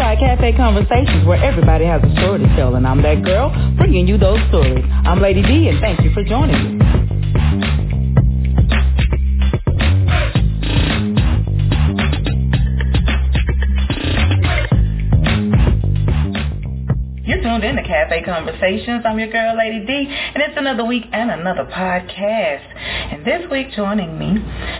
Inside Cafe Conversations, where everybody has a story to tell, and I'm that girl bringing you those stories. I'm Lady D, and thank you for joining me. Tuned in to Cafe Conversations. I'm your girl, Lady D, and it's another week and another podcast. And this week joining me,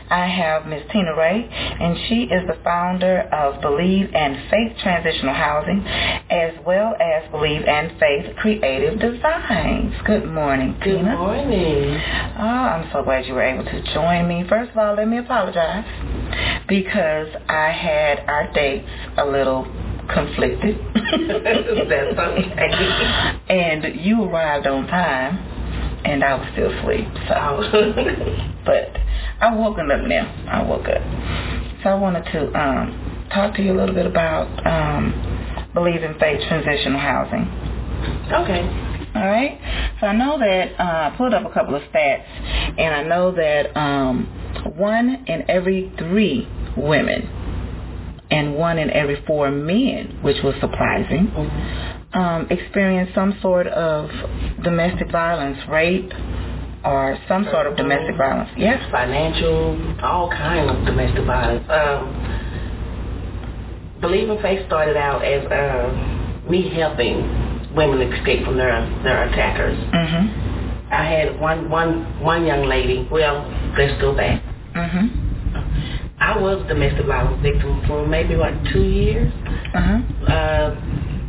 I have Miss Tina Ray, and she is the founder of Believe and Faith Transitional Housing, as well as Believe and Faith Creative Designs. Good morning, Good Tina. Good morning. Oh, I'm so glad you were able to join me. First of all, let me apologize because I had our dates a little conflicted. That's okay. and you arrived on time, and I was still asleep. So, Oh. but I woke up now. I woke up. So I wanted to um, talk to you a little bit about um, Believe in Faith Transitional Housing. okay. All right. So I know that uh, I pulled up a couple of stats, and I know that um, one in every three women and one in every four men, which was surprising, um, experience some sort of domestic violence, rape, or some sort of domestic violence. Yes. Financial, all kind of domestic violence. Um, Believe in Faith started out as uh, me helping women escape from their their attackers. Mm-hmm. I had one one one young lady. Well, they're still back. Mhm. I was a domestic violence victim for maybe what two years. Uh huh. uh,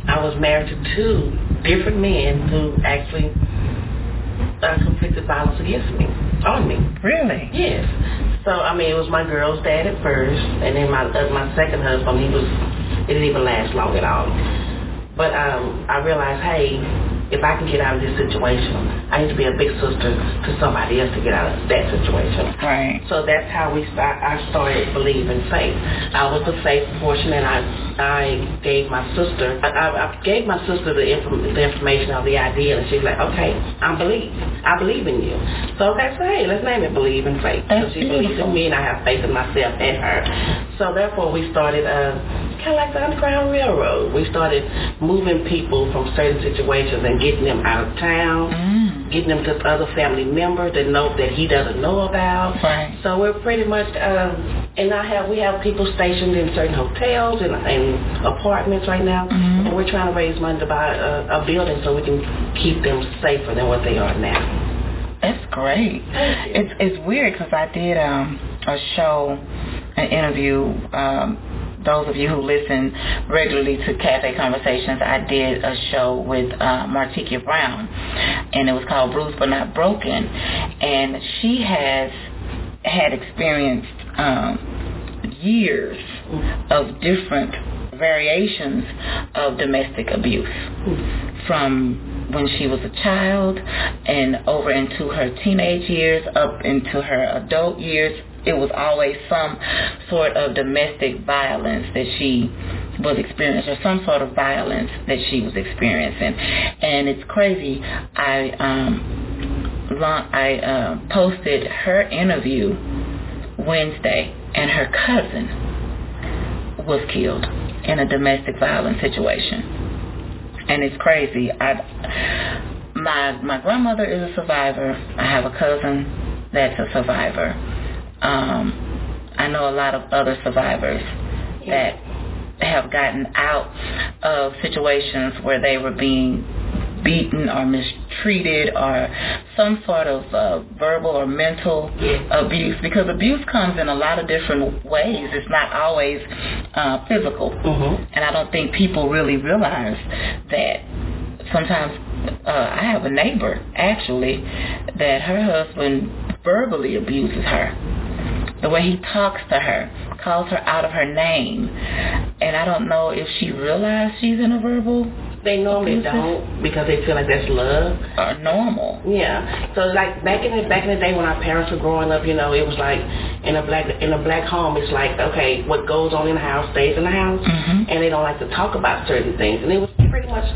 I was married to two different men who actually uh, conflicted violence against me, on me. Really? Yes. So I mean, it was my girl's dad at first, and then my uh, my second husband. He was it didn't even last long at all. But um, I realized, hey, if I can get out of this situation, I need to be a big sister to somebody else to get out of that situation. Right. So that's how we start. I started believing faith. I was the faith portion, and I I gave my sister. I, I, I gave my sister the, inform, the information of the idea, and she's like, okay, I believe. I believe in you. So okay, so hey, let's name it believe in faith. That's so she believes in me, and I have faith in myself and her. So therefore, we started. Uh, Kind of like the Underground Railroad. We started moving people from certain situations and getting them out of town, Mm. getting them to other family members that know that he doesn't know about. Right. So we're pretty much, um, and I have we have people stationed in certain hotels and, and apartments right now, Mhm. and we're trying to raise money to buy a, a building so we can keep them safer than what they are now. That's great. It's it's weird because I did um, a show, an interview. Um, those of you who listen regularly to Cafe Conversations, I did a show with uh, Brown, and it was called Bruised but Not Broken, and she has had experienced um, years of different variations of domestic abuse from when she was a child and over into her teenage years up into her adult years it was always some sort of domestic violence that she was experiencing or some sort of violence that she was experiencing and it's crazy i um i uh, posted her interview wednesday and her cousin was killed in a domestic violence situation and it's crazy. I my my grandmother is a survivor. I have a cousin that's a survivor. Um, I know a lot of other survivors that have gotten out of situations where they were being beaten or mistreated or some sort of uh, verbal or mental abuse because abuse comes in a lot of different ways. It's not always uh, physical. Mm-hmm. And I don't think people really realize that sometimes uh, I have a neighbor actually that her husband verbally abuses her. The way he talks to her, calls her out of her name. And I don't know if she realized she's in a verbal They normally Abusive? don't because they feel like that's love. or normal. Yeah. So like back in the back in the day when our parents were growing up, you know, it was like in a black in a black home, it's like okay, what goes on in the house stays in the house, Mhm. and they don't like to talk about certain things, and it was pretty much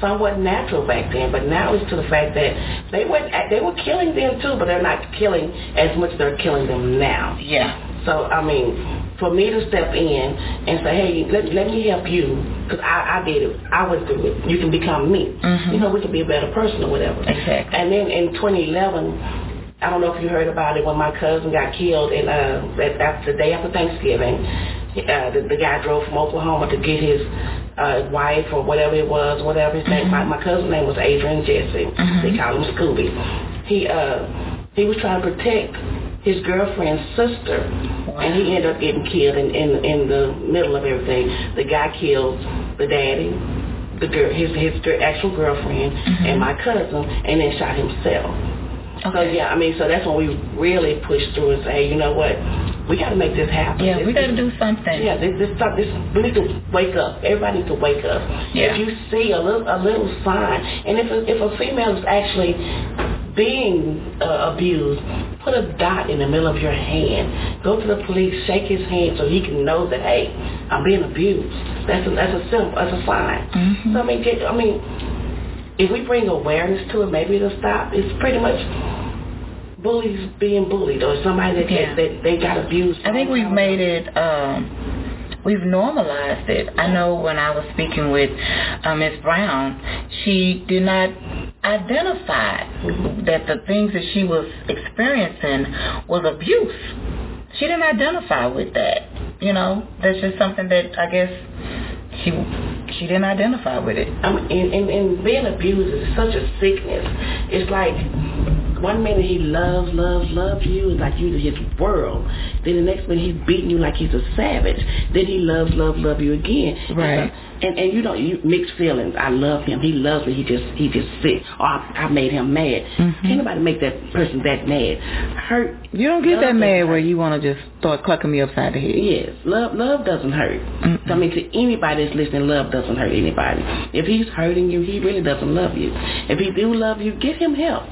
somewhat natural back then. But now it's to the fact that they were they were killing them too, but they're not killing as much as they're killing them now. Yeah. So I mean, for me to step in and say, hey, let, let me help you, because I, I did it. I went through it. You can become me. Mhm. You know, we can be a better person or whatever. Exactly. And then in 2011, I don't know if you heard about it when my cousin got killed, and uh, that, that's the day after Thanksgiving. Uh, the, the guy drove from Oklahoma to get his uh, wife or whatever it was, whatever his name. My, my cousin's name was Adrian Jesse. Mhm. They call him Scooby. He uh, he was trying to protect his girlfriend's sister, and he ended up getting killed in, in in the middle of everything. The guy killed the daddy, the girl, his his actual girlfriend, Mhm. and my cousin, and then shot himself. So yeah, I mean, so that's when we really pushed through and say, hey, you know what, we got to make this happen. Yeah, This- we got to do something. Yeah, this, this stuff. This we need to wake up. Everybody needs to wake up. Yeah. If you see a little a little sign, and if a, if a female is actually being uh, abused, put a dot in the middle of your hand. Go to the police, shake his hand so he can know that hey, I'm being abused. That's a, that's a simple, that's a sign. Mhm. So I mean, get, I mean, if we bring awareness to it, maybe it'll stop. It's pretty much bullies being bullied or somebody that Yeah. that, that they got abused. I think we've made it. Um, we've normalized it. I know when I was speaking with uh, Ms. Brown, she did not identify that the things that she was experiencing was abuse. She didn't identify with that. You know, that's just something that I guess she she didn't identify with it. I mean, and, and, and being abused is such a sickness. It's like one minute he loves, loves, loves you, it's like you his world. Then the next minute he's beating you like he's a savage. Then he loves, loves, love you again. Right. And and you know, you mixed feelings. I love him. He loves me. He just he just sick. Or I, I made him mad. Mhm. Can't nobody make that person that mad. Hurt. You don't get that mad where you want to just start clucking me upside the head. Yes, love love doesn't hurt. Mm-mm. So, I mean, to anybody that's listening, love doesn't hurt anybody. If he's hurting you, he really doesn't love you. If he do love you, get him help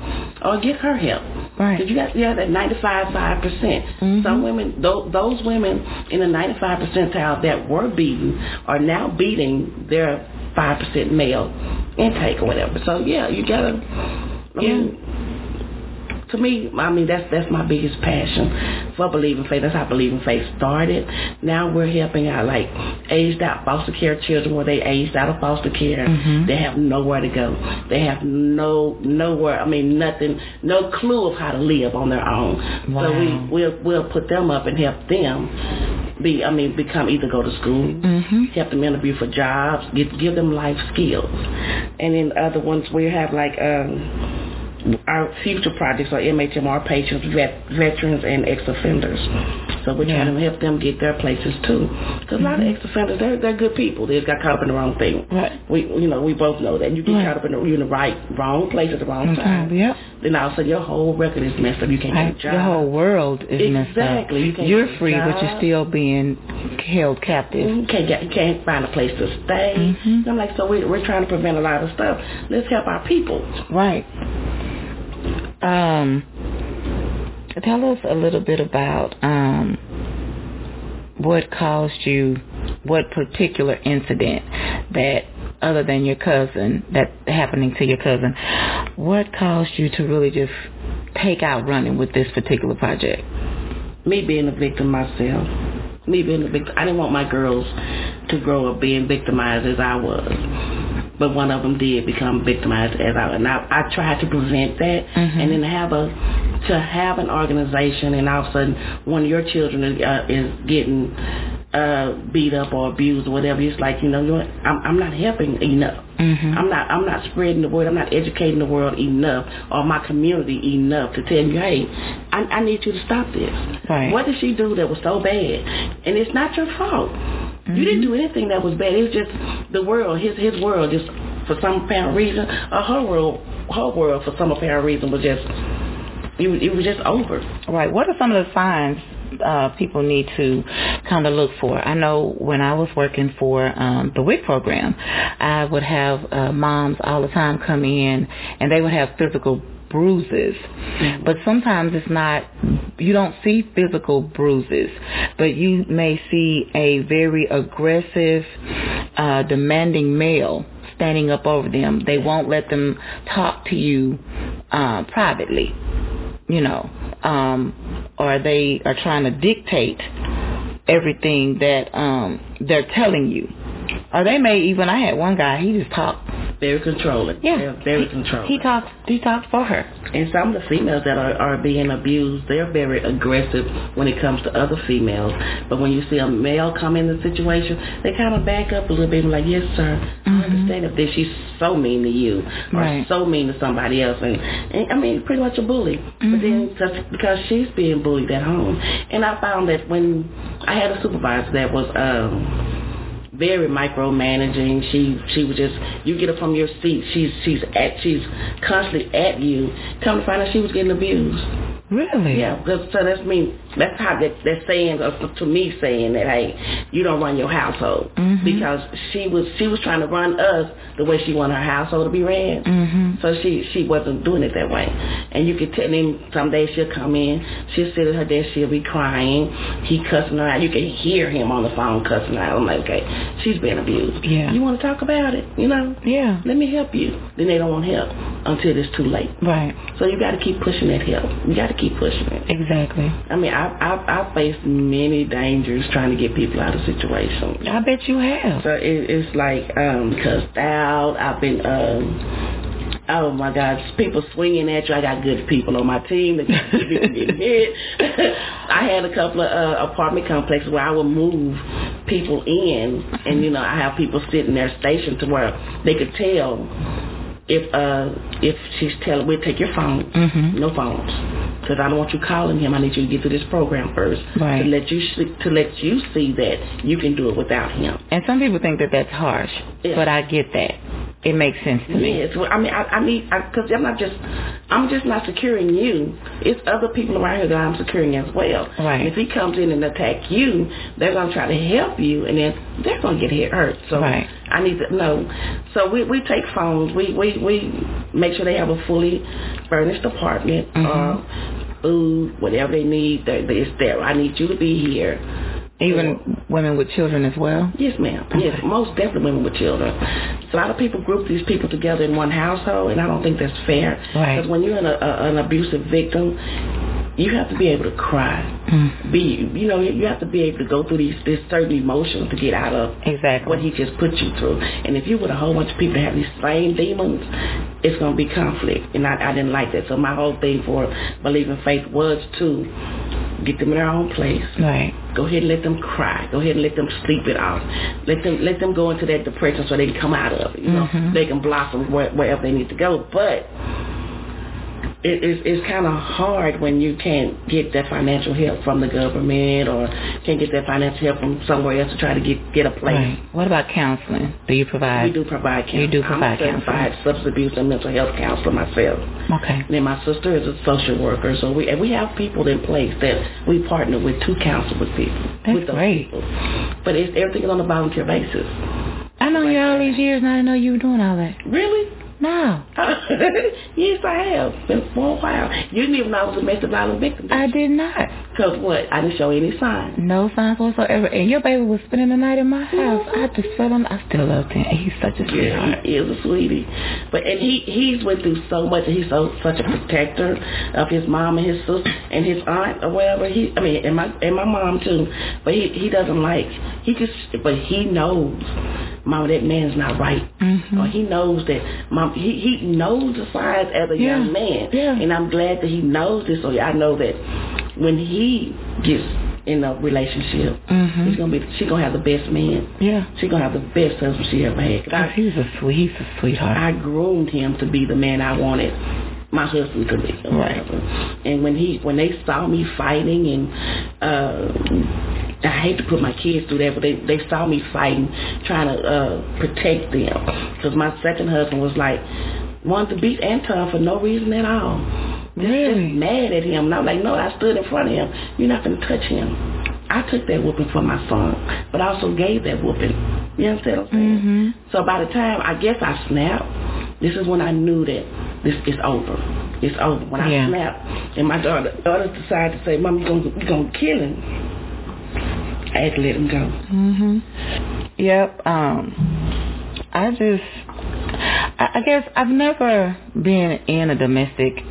or get her help. Right. Because you got you have that 95 5 percent. Mhm. Some women, those, those women in the 95 percentile that were beaten are now beating their five percent male intake or whatever. So yeah, you gotta. I mean, to me, I mean that's that's my biggest passion for believing faith. That's how believing faith started. Now we're helping out like aged out foster care children where they aged out of foster care. Mhm. They have nowhere to go. They have no nowhere. I mean nothing, no clue of how to live on their own. So we we'll we'll put them up and help them be. I mean become either go to school, Mhm. help them interview for jobs, give give them life skills, and then other ones we have like um our future projects are MHMR patients, vet, veterans, and ex-offenders. So we're trying to help them get their places too. Because a lot of ex-offenders, they're they're good people. They just got caught up in the wrong thing. Right. We you know we both know that you get Right. caught up in the, you're in the right wrong place at the wrong Okay, time. Yep. Then all of a sudden your whole record is messed up. You can't Right. get a job. Your whole world is messed up. Exactly. You you're free, but you're still being held captive. You can't get, you can't find a place to stay. Mhm. I'm like, so we, we're trying to prevent a lot of stuff. Let's help our people. Right. Um, tell us a little bit about um, what caused you, what particular incident that, other than your cousin, that happening to your cousin, what caused you to really just take out running with this particular project? me being a victim myself. Me being a victim. I didn't want my girls to grow up being victimized as I was. But one of them did become victimized as I and I, I tried to prevent that Mhm. and then have a to have an organization and all of a sudden one of your children is, uh, is getting uh beat up or abused or whatever it's like you know you know? I'm I'm not helping enough Mm-hmm. I'm not I'm not spreading the word. I'm not educating the world enough or my community enough to tell you, hey, I, I need you to stop this. Right. What did she do that was so bad? And it's not your fault. You didn't do anything that was bad. It was just the world, his his world, just for some apparent reason, or her world, her world for some apparent reason was just it was, it was just over. Right. What are some of the signs uh, people need to kind of look for? I know when I was working for um, the WIC program, I would have uh, moms all the time come in, and they would have physical bruises. But sometimes it's not, you don't see physical bruises, but you may see a very aggressive, uh, demanding male standing up over them. They won't let them talk to you uh, privately you know, um, or they are trying to dictate everything that um they're telling you. Or they may even I had one guy, he just talked very controlling. Yeah. They're very controlling. He talks he talks for her. And some of the females that are, are being abused, they're very aggressive when it comes to other females. But when you see a male come in the situation, they kind of back up a little bit and like, yes, sir, mm-hmm. I understand if this, she's so mean to you or right. so mean to somebody else. And, and I mean, pretty much a bully. Mm-hmm. But then just because she's being bullied at home. And I found that when I had a supervisor that was... um very micromanaging. She she was just you get her from your seat. She's she's at she's constantly at you. Come to find out she was getting abused. Really? Yeah. So that's me. That's how that that's saying uh, to me saying that hey, you don't run your household mm-hmm. because she was she was trying to run us the way she wanted her household to be ran. Mm-hmm. So she she wasn't doing it that way. And you could tell him some days she'll come in, she'll sit at her desk, she'll be crying. He cussing her out. You can hear him on the phone cussing her out. I'm like, okay, she's being abused. Yeah. You want to talk about it? You know? Yeah. Let me help you. Then they don't want help until it's too late. Right. So you got to keep pushing that help. You got to keep pushing it. Exactly. I mean, I I I faced many dangers trying to get people out of situations. I bet you have. So it, it's like um cussed out. I've been um Oh my God! People swinging at you. I got good people on my team that get hit. I had a couple of uh, apartment complexes where I would move people in, and you know I have people sitting there stationed to where they could tell if uh if she's telling we'll take your phone mm-hmm. no phones because I don't want you calling him I need you to get through this program first right. to let you see, to let you see that you can do it without him and some people think that that's harsh yeah. but I get that it makes sense to me. Yes, well, I mean, I, I need because I'm not just I'm just not securing you. It's other people around here that I'm securing as well. Right. If he comes in and attack you, they're gonna try to help you, and then they're gonna get hit hurt. So right. I need to know. So we we take phones. We we we make sure they have a fully furnished apartment. Mm-hmm. Uh, food, whatever they need, they, they, it's there. I need you to be here even women with children as well? Yes, ma'am. Yes, most definitely women with children. A lot of people group these people together in one household, and I don't think that's fair. Right. Because when you're in a, a, an abusive victim, you have to be able to cry. Mm. Be you know you have to be able to go through these this certain emotions to get out of exactly what he just put you through. And if you with a whole bunch of people that have these same demons, it's gonna be conflict. And I, I didn't like that. So my whole thing for believing faith was to get them in their own place. Right. Go ahead and let them cry. Go ahead and let them sleep it out. Let them let them go into that depression so they can come out of it. You know, mm-hmm. they can blossom where, wherever they need to go. But it, it's, it's kind of hard when you can't get that financial help from the government or can't get that financial help from somewhere else to try to get get a place. Right. What about counseling? Do you provide? We do provide counseling. You do provide I'm certified counseling. substance abuse and mental health counselor myself. Okay. And then my sister is a social worker, so we and we have people in place that we partner with to counsel with people. That's with great. People. But it's everything is on a volunteer basis. I know you all these years, and I didn't know you were doing all that. Really? No. yes, I have. Been for a while. You didn't even know I was a domestic violence victim. I did not. Because what? I didn't show any signs. No signs whatsoever. And your baby was spending the night in my mm-hmm. house. I just felt him. I still love him. He's such a sweetheart. Yeah, he is a sweetie. But and he he's went through so much. He's so such a protector of his mom and his sister and his aunt or whatever. He I mean and my and my mom too. But he he doesn't like. He just but he knows. Mom, that man's not right. Mm-hmm. Or he knows that mom he he knows the signs as a yeah. young man. Yeah. And I'm glad that he knows this so I know that when he gets in a relationship, mm-hmm. he's gonna be she gonna have the best man. Yeah. She gonna have the best husband she ever had. I, he's a sweet he's a sweetheart. I groomed him to be the man I wanted my husband to be. Right. And when he when they saw me fighting and uh I hate to put my kids through that, but they they saw me fighting, trying to uh protect them. Because my second husband was like wanted to beat Anton for no reason at all. Really? just mad at him. And I'm like, no, I stood in front of him. You're not going to touch him. I took that whooping for my son, but I also gave that whooping. You understand what I'm saying? Mm-hmm. So by the time I guess I snapped, this is when I knew that this is over. It's over. When I Yeah. snapped, and my daughter daughter decided to say, "Mom, you gonna you gonna kill him." I had to let him go. Mhm. Yep. Um, I just, I, I guess I've never been in a domestic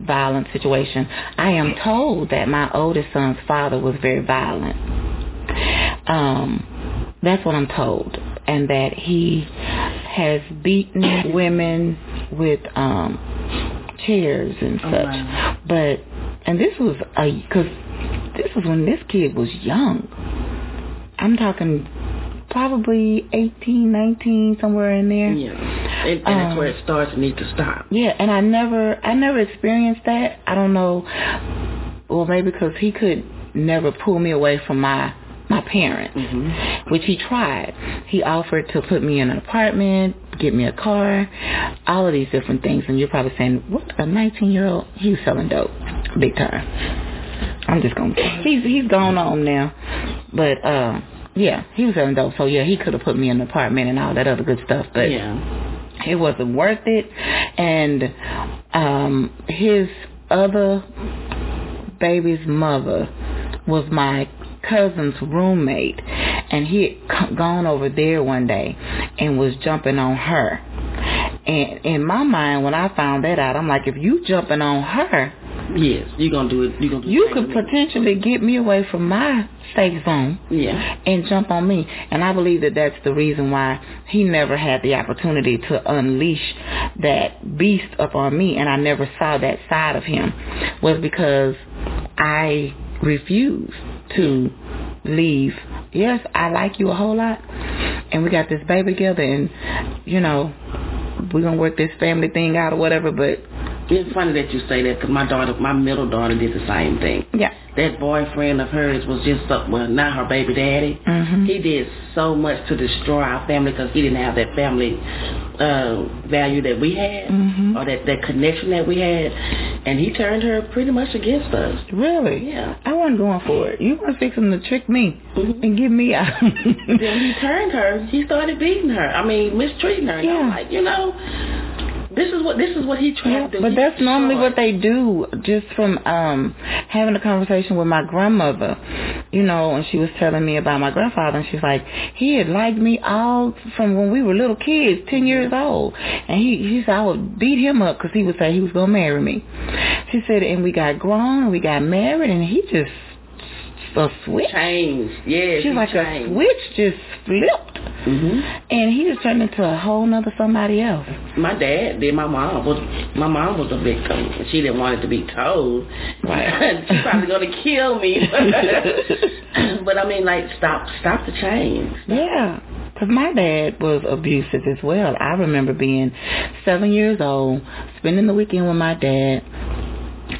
violence situation. I am told that my oldest son's father was very violent. Um, that's what I'm told, and that he has beaten women with um chairs and Oh, such. wow. But and this was a because this was when this kid was young. I'm talking probably 18, 19, somewhere in there. Yeah. And, and that's Um, where it starts and needs to stop. Yeah, and I never, I never experienced that. I don't know. Well, maybe because he could never pull me away from my my parents, Mhm. which he tried. He offered to put me in an apartment, get me a car, all of these different things. And you're probably saying, what? A 19 year old? He was selling dope, big time. I'm just gonna. He's he's gone on now, but uh, yeah, he was selling dope. So yeah, he could have put me in an apartment and all that other good stuff. But yeah. it wasn't worth it and um his other baby's mother was my cousin's roommate and he had gone over there one day and was jumping on her and in my mind when i found that out i'm like if you jumping on her Yes. You're gonna do it. You're gonna do you could potentially get me away from my safe zone Yeah. and jump on me. And I believe that that's the reason why he never had the opportunity to unleash that beast upon me, and I never saw that side of him, was because I refused to leave. Yes, I like you a whole lot, and we got this baby together, and you know, we're gonna work this family thing out or whatever. But It's funny that you say that because my daughter, my middle daughter, did the same thing. yeah, That boyfriend of hers was just up, well, not her baby daddy. Mhm. He did so much to destroy our family because he didn't have that family uh, value that we had Mhm. or that, that connection that we had. And he turned her pretty much against us. really, Yeah. I wasn't going for it. You were fixing to trick me Mhm. and get me out. Then he turned her. He started beating her. I mean, mistreating her. And I'm Yeah. like, you know, this is what this is what he tried to do. but that's normally what they do. Just from um having a conversation with my grandmother, you know, and she was telling me about my grandfather, and she's like, he had liked me all from when we were little kids, ten years old, and he he said I would beat him up because he would say he was gonna marry me. She said, and we got grown, and we got married, and he just a switch. changed. Yes, She's he like a switch just flipped, hmm and he just turned into a whole nother somebody else. My dad did. My mom was. My mom was a victim. She didn't want it to be told. Right. She's probably gonna kill me. but I mean, like, stop, stop the change. Yeah, because my dad was abusive as well. I remember being seven years old, spending the weekend with my dad,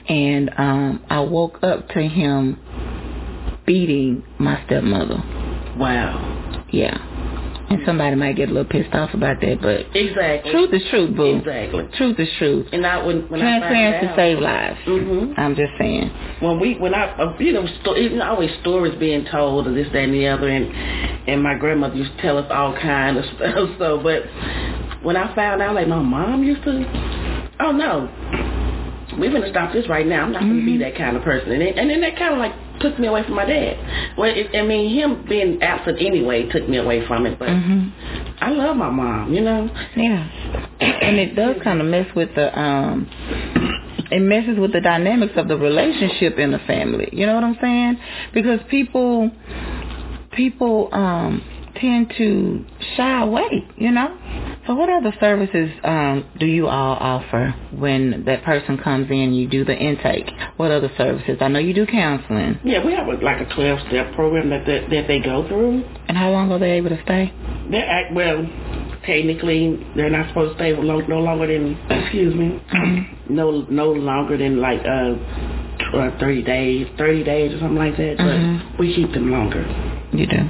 and um I woke up to him beating my stepmother. Wow. Yeah. And somebody might get a little pissed off about that, but Exactly. truth is truth, boo. Exactly. Truth is truth. And I when when Transparency I save lives. Mm-hmm. I'm just saying. when we when I uh, you know sto- always stories being told of this that and the other and and my grandmother used to tell us all kind of stuff so but when I found out like my mom used to oh no we're gonna stop this right now I'm not gonna be that kind of person and then, and then that kind of like took me away from my dad well it, I mean him being absent anyway took me away from it but Mhm. I love my mom you know Yeah. And it does kind of mess with the um it messes with the dynamics of the relationship in the family. You know what I'm saying? Because people people um tend to shy away, you know? So what other services um do you all offer when that person comes in you do the intake? What other services? I know you do counseling. yeah we have a, like a 12 step program that that, that they go through And how long are they able to stay? They're act well. Technically, they're not supposed to stay long, no longer than excuse me, no no longer than like uh, uh thirty days, thirty days or something like that. But Mhm. we keep them longer. You do.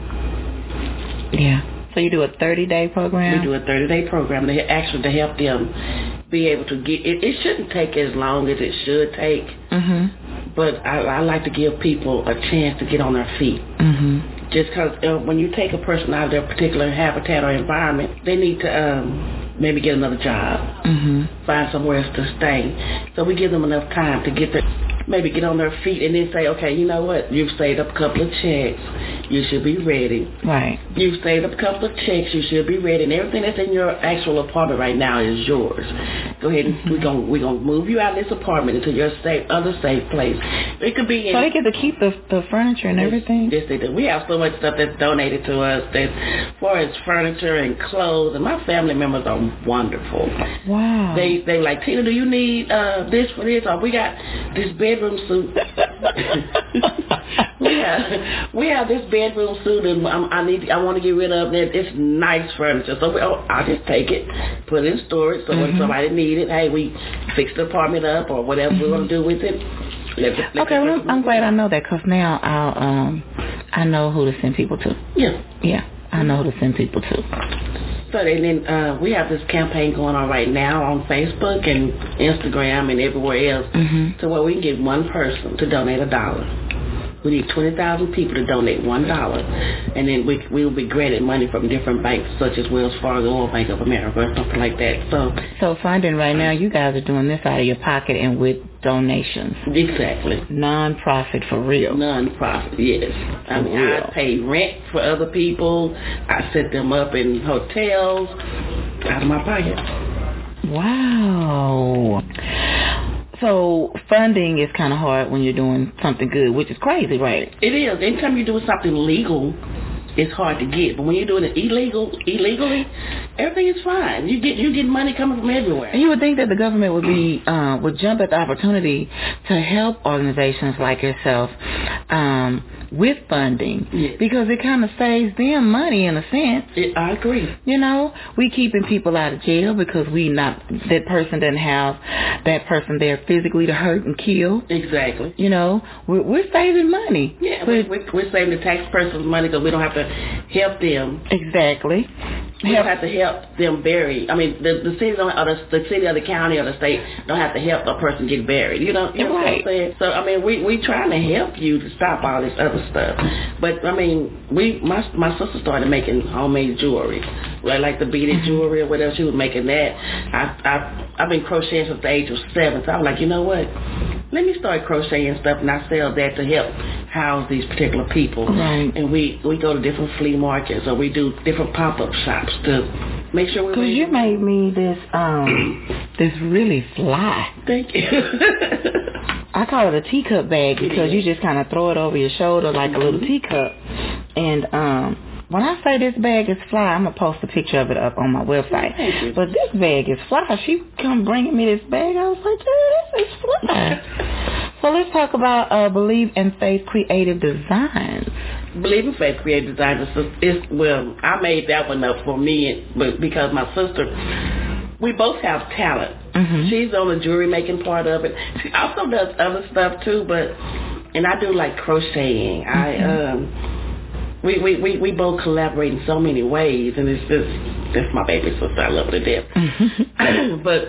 Yeah. So you do a 30 day program? We do a thirty day program. They actually to help them be able to get. It, it shouldn't take as long as it should take, Mhm. but I, I like to give people a chance to get on their feet. Mhm. Just because uh, when you take a person out of their particular habitat or environment, they need to um, maybe get another job, Mhm. find somewhere else to stay. So we give them enough time to get their, maybe get on their feet and then say, okay, you know what, you've saved up a couple of checks. you should be ready. Right. You've saved up a couple of checks, you should be ready. And everything that's in your actual apartment right now is yours. Go ahead and mm-hmm. we're gonna we're gonna move you out of this apartment into your safe other safe place. It could be in, So they get to keep the the furniture and everything? Yes they do. We have so much stuff that's donated to us that as far as furniture and clothes and my family members are wonderful. Wow. They they like, Tina, do you need uh this for this or we got this bedroom suit we have we have this bedroom suit and I'm, i need I want to get rid of it. It's nice furniture, so we, oh, I'll just take it, put it in storage. So mm-hmm. when somebody needs it, hey, we fix the apartment up or whatever mm-hmm. we're gonna do with it. Let, let okay, well, I'm, I'm glad I know that because now I'll um I know who to send people to. Yeah, yeah, I know who to send people to. So and then uh, we have this campaign going on right now on Facebook and Instagram and everywhere else, mm-hmm. to where we can get one person to donate a dollar. We need 20,000 people to donate $1. And then we, we will be granted money from different banks such as Wells Fargo or Bank of America or something like that. So so funding right now, you guys are doing this out of your pocket and with donations. Exactly. Non-profit for real. Non-profit, yes. I mean, real. I pay rent for other people. I set them up in hotels out of my pocket. Wow. So funding is kind of hard when you're doing something good, which is crazy, right? It is. Anytime you're doing something legal, it's hard to get. But when you're doing it illegal, illegally, everything is fine. You get you get money coming from everywhere. And you would think that the government would be uh, would jump at the opportunity to help organizations like yourself um, with funding yes. because it kind of saves them money in a sense. It, I agree. You know, we keeping people out of jail because we not that person doesn't have that person there physically to hurt and kill. Exactly. You know, we're, we're saving money. Yeah, we're, we're saving the tax person's money because we don't have to help them. Exactly. We don't have to help them bury. I mean, the the city don't, or the, the city or the county or the state don't have to help a person get buried. You know, you know right. what I'm saying? So I mean, we we trying to help you to stop all this other stuff. But I mean, we my my sister started making homemade jewelry, like like the beaded mm-hmm. jewelry or whatever. She was making that. I I I've been crocheting since the age of seven. So I was like, you know what? let me start crocheting stuff and I sell that to help house these particular people. Right. And we we go to different flea markets or we do different pop up shops to make sure we. Because you made me this um this really fly. Thank you. I call it a teacup bag because you just kind of throw it over your shoulder like a little teacup, and um when I say this bag is fly, I'm gonna post a picture of it up on my website. But this bag is fly. She come bringing me this bag. I was like, dude, this is fly. so let's talk about uh, Believe in Faith Creative Designs. Believe in Faith Creative Designs is well, I made that one up for me, but because my sister, we both have talent. Mm-hmm. She's on the jewelry making part of it. She also does other stuff too, but and I do like crocheting. Mm-hmm. I um we, we, we, we both collaborate in so many ways, and it's just, that's my baby sister. I love her to death. but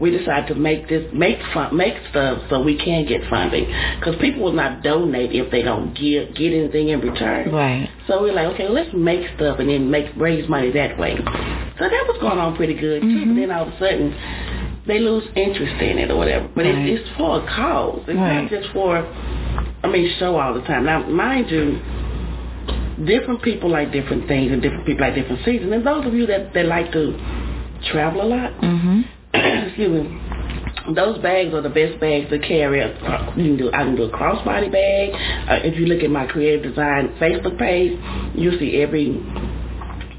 we decided to make this, make fun, make stuff so we can get funding. Because people will not donate if they don't get, get anything in return. Right. So we're like, okay, let's make stuff and then make, raise money that way. So that was going on pretty good, too. Mm-hmm. But then all of a sudden, they lose interest in it or whatever. But right. it's, it's for a cause. It's right. not just for, I mean, show all the time. Now, mind you, different people like different things and different people like different seasons. And those of you that, that like to travel a lot, mm-hmm. excuse me, those bags are the best bags to carry. Uh, you can do, I can do a crossbody bag. Uh, if you look at my creative design Facebook page, you'll see every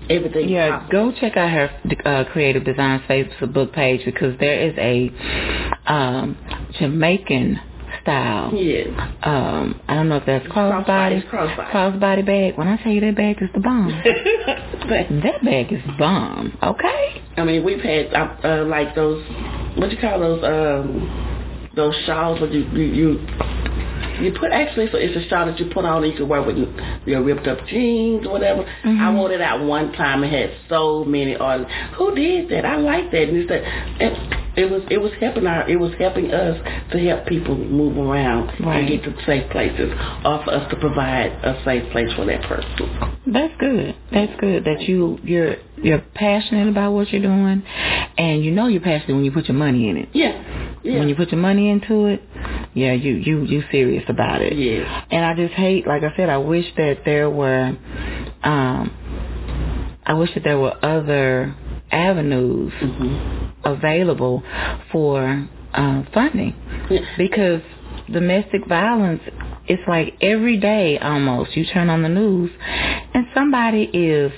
everything. Yeah, possible. go check out her uh, creative design Facebook page because there is a um, Jamaican style. Yes. Um, I don't know if that's crossbody. Crossbody. Crossbody bag. When I tell you that bag is the bomb. that bag is bomb. Okay. I mean, we've had uh, uh, like those. What you call those? Um, those shawls that you you. you you put actually so it's a shawl that you put on and you can wear with your ripped up jeans or whatever. Mm-hmm. I wore it out one time and had so many artists. Who did that? I like that. And it's that and it was it was helping our it was helping us to help people move around right. and get to safe places, or for us to provide a safe place for that person. That's good. That's good that you you're you're passionate about what you're doing, and you know you're passionate when you put your money in it. Yeah. Yeah. When you put your money into it, yeah, you you you serious about it. Yeah. And I just hate, like I said, I wish that there were, um, I wish that there were other avenues Mhm. available for uh, funding Yeah. because domestic violence it's like every day almost you turn on the news and somebody is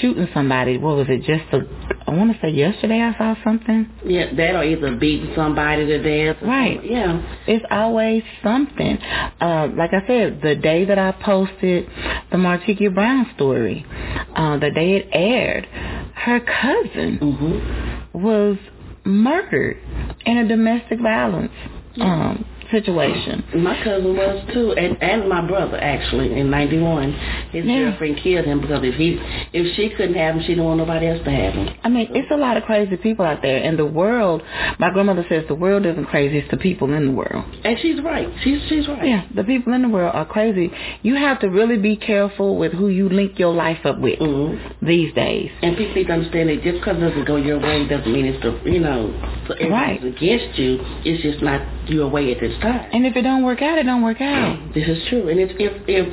shooting somebody what was it just a i want to say yesterday i saw something Yeah, that or either beating somebody to death. Right. something. Yeah. it's always something uh like i said the day that i posted the martika brown story uh the day it aired her cousin Mhm. was murdered in a domestic violence um situation My cousin was too, and and my brother actually in '91. His Yeah. girlfriend killed him because if he if she couldn't have him, she didn't want nobody else to have him. I mean, it's a lot of crazy people out there, and the world. My grandmother says the world isn't crazy; it's the people in the world. And she's right. She's she's right. Yeah, the people in the world are crazy. You have to really be careful with who you link your life up with hmm these days. And people need to understand that just because it doesn't go your way doesn't mean it's the you know so Right. against you. It's just not your way at this And if it don't work out, it don't work out. This is true. And if if if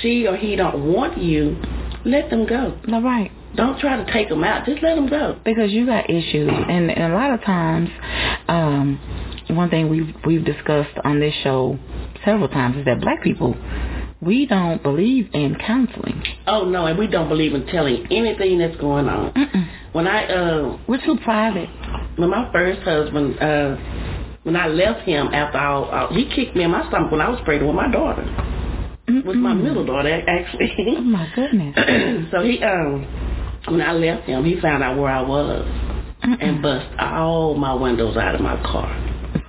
she or he don't want you, let them go. All right. Don't try to take them out. Just let them go. because you got issues and, and a lot of times um one thing we've we've discussed on this show several times is that black people we don't believe in counseling Oh no, and we don't believe in telling anything that's going on. Mm-mm. When I uh we're too private when my first husband uh when I left him after all, uh, he kicked me in my stomach when I was pregnant with my daughter. With my middle daughter actually. oh my goodness so he um when I left him, he found out where I was and Mm-mm. bust all my windows out of my car.